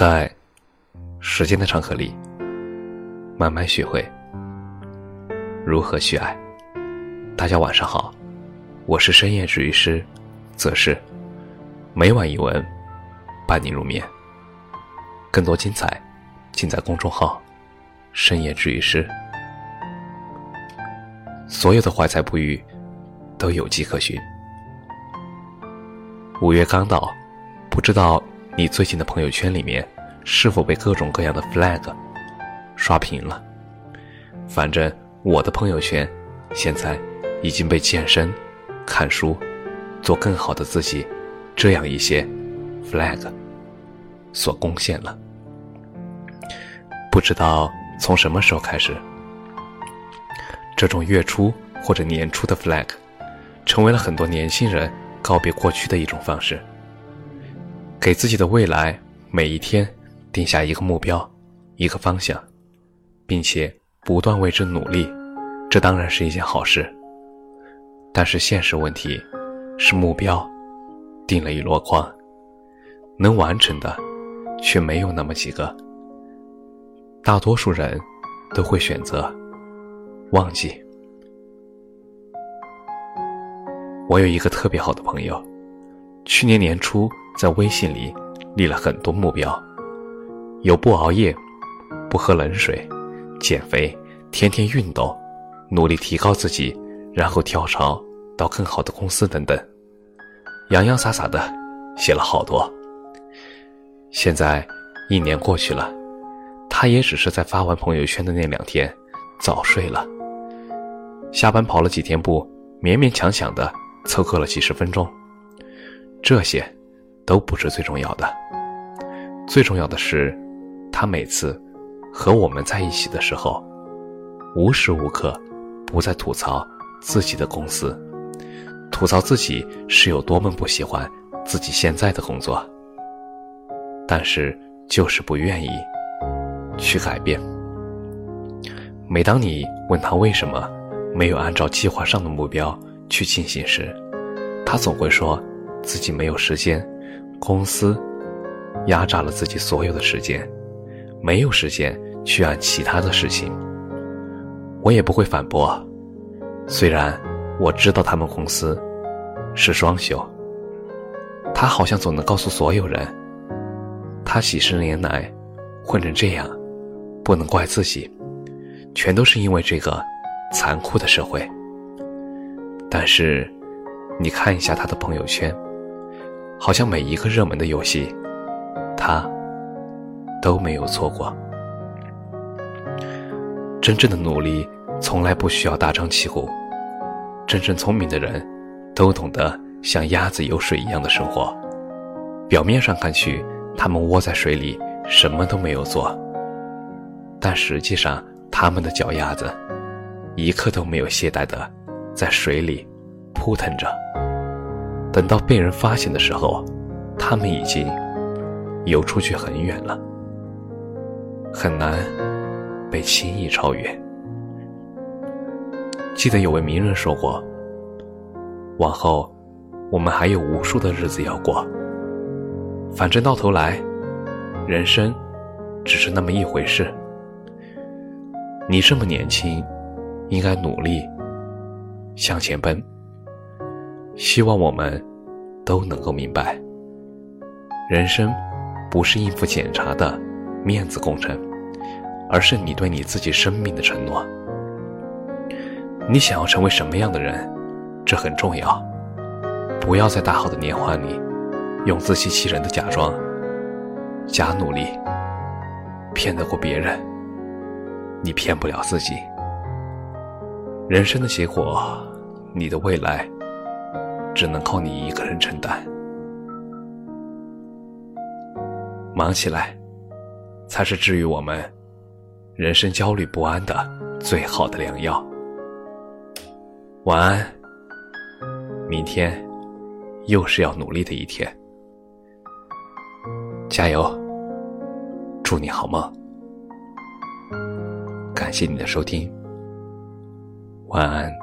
在时间的长河里，慢慢学会如何去爱。大家晚上好，我是深夜治愈师，则是每晚一文伴你入眠。更多精彩尽在公众号“深夜治愈师”。所有的怀才不遇都有迹可循。五月刚到，不知道你最近的朋友圈里面是否被各种各样的 flag 刷屏了？反正我的朋友圈现在已经被健身、看书、做更好的自己这样一些 flag 所攻陷了。不知道从什么时候开始。这种月初或者年初的 flag，成为了很多年轻人告别过去的一种方式。给自己的未来每一天定下一个目标、一个方向，并且不断为之努力，这当然是一件好事。但是现实问题是，目标定了一箩筐，能完成的却没有那么几个。大多数人都会选择。忘记。我有一个特别好的朋友，去年年初在微信里立了很多目标，有不熬夜、不喝冷水、减肥、天天运动、努力提高自己，然后跳槽到更好的公司等等，洋洋洒洒的写了好多。现在一年过去了，他也只是在发完朋友圈的那两天早睡了。下班跑了几天步，勉勉强强的凑够了几十分钟。这些，都不是最重要的。最重要的是，他每次和我们在一起的时候，无时无刻不在吐槽自己的公司，吐槽自己是有多么不喜欢自己现在的工作。但是，就是不愿意去改变。每当你问他为什么？没有按照计划上的目标去进行时，他总会说自己没有时间，公司压榨了自己所有的时间，没有时间去按其他的事情。我也不会反驳，虽然我知道他们公司是双休。他好像总能告诉所有人，他几十年来混成这样，不能怪自己，全都是因为这个。残酷的社会，但是，你看一下他的朋友圈，好像每一个热门的游戏，他都没有错过。真正的努力从来不需要大张旗鼓，真正聪明的人都懂得像鸭子游水一样的生活。表面上看去，他们窝在水里什么都没有做，但实际上，他们的脚丫子。一刻都没有懈怠的在水里扑腾着，等到被人发现的时候，他们已经游出去很远了，很难被轻易超越。记得有位名人说过：“往后我们还有无数的日子要过，反正到头来，人生只是那么一回事。你这么年轻。”应该努力向前奔。希望我们都能够明白，人生不是应付检查的面子工程，而是你对你自己生命的承诺。你想要成为什么样的人，这很重要。不要在大好的年华里，用自欺欺人的假装、假努力骗得过别人，你骗不了自己。人生的结果，你的未来，只能靠你一个人承担。忙起来，才是治愈我们人生焦虑不安的最好的良药。晚安，明天又是要努力的一天，加油！祝你好梦，感谢你的收听。晚安。